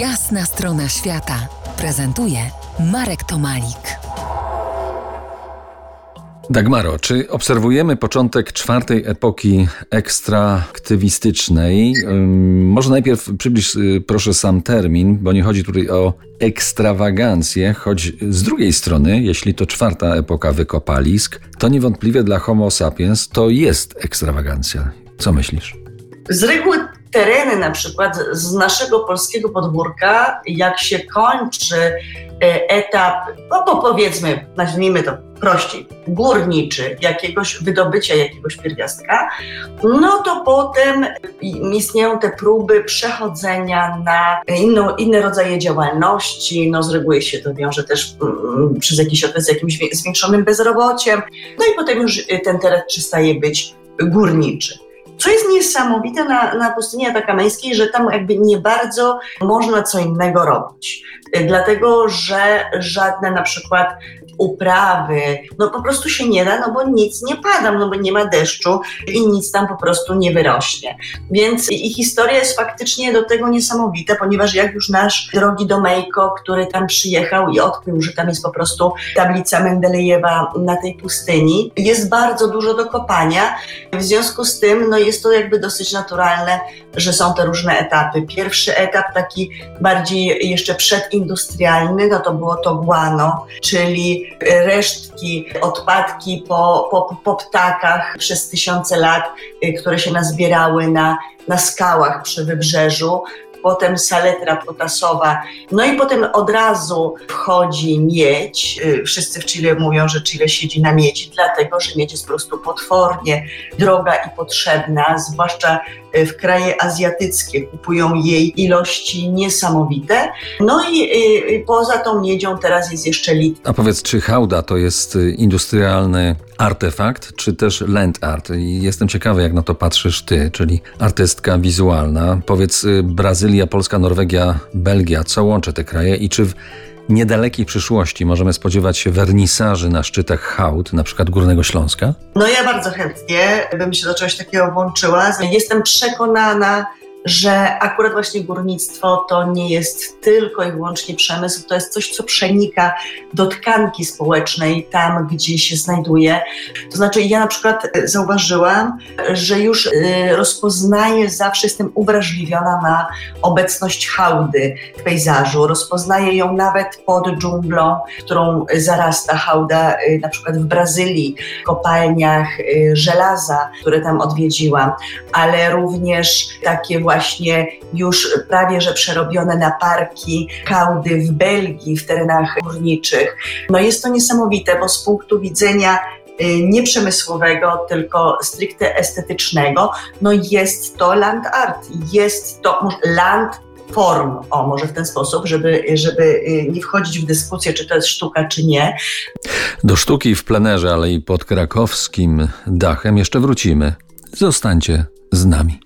Jasna strona świata prezentuje Marek Tomalik. Dagmaro, czy obserwujemy początek czwartej epoki ekstraaktywistycznej? Ym, Może najpierw przybliż y, proszę sam termin, bo nie chodzi tutaj o ekstrawagancję, choć z drugiej strony, jeśli to czwarta epoka wykopalisk, to niewątpliwie dla Homo sapiens to jest ekstrawagancja. Co myślisz? Z reguły tereny na przykład z naszego polskiego podwórka, jak się kończy e, etap, no to powiedzmy, nazwijmy to prościej, górniczy, jakiegoś wydobycia jakiegoś pierwiastka, no to potem istnieją te próby przechodzenia na inną, inne rodzaje działalności, no z reguły się to wiąże też mm, przez jakiś okres z jakimś zwiększonym bezrobociem, no i potem już ten teren przestaje być górniczy. Co jest niesamowite na, na pustyni atakameńskiej, że tam jakby nie bardzo można co innego robić. Dlatego, że żadne na przykład uprawy, no po prostu się nie da, no bo nic nie pada, no bo nie ma deszczu i nic tam po prostu nie wyrośnie. Więc i historia jest faktycznie do tego niesamowita, ponieważ jak już nasz drogi Domejko, który tam przyjechał i odkrył, że tam jest po prostu tablica Mendelejewa na tej pustyni, jest bardzo dużo do kopania. W związku z tym, no jest to jakby dosyć naturalne, że są te różne etapy. Pierwszy etap, taki bardziej jeszcze przedindustrialny, no to było to guano, czyli resztki, odpadki po, po, po ptakach przez tysiące lat, y, które się nazbierały na, na skałach przy wybrzeżu. Potem saletra potasowa, no i potem od razu wchodzi miedź. Y, Wszyscy w Chile mówią, że Chile siedzi na miedzi, dlatego że miedź jest po prostu potwornie droga i potrzebna, zwłaszcza y, w kraje azjatyckie kupują jej ilości niesamowite. No i y, poza tą miedzią teraz jest jeszcze lit. A powiedz, czy hałda to jest industrialny artefakt, czy też land art? I Jestem ciekawy, jak na to patrzysz ty, czyli artystka wizualna. Powiedz, y, Brazylia, Polska, Norwegia, Belgia, co łączy te kraje i czy w niedalekiej przyszłości możemy spodziewać się wernisaży na szczytach hałd, na przykład Górnego Śląska? No ja bardzo chętnie bym się do czegoś takiego włączyła. Jestem przekonana, że akurat właśnie górnictwo to nie jest tylko i wyłącznie przemysł, to jest coś, co przenika do tkanki społecznej tam, gdzie się znajduje. To znaczy ja na przykład e, zauważyłam, że już e, rozpoznaję, zawsze jestem uwrażliwiona na obecność hałdy w pejzażu. Rozpoznaję ją nawet pod dżunglą, którą zarasta hałda e, na przykład w Brazylii, kopalniach e, żelaza, które tam odwiedziłam, ale również takie właśnie już prawie że przerobione na parki hałdy w Belgii, w terenach górniczych. No jest to niesamowite, bo z punktu widzenia y, nie przemysłowego, tylko stricte estetycznego, no jest to land art, jest to land form, o może w ten sposób, żeby, żeby y, nie wchodzić w dyskusję, czy to jest sztuka, czy nie, Do sztuki w plenerze, ale i pod krakowskim dachem jeszcze wrócimy. Zostańcie z nami.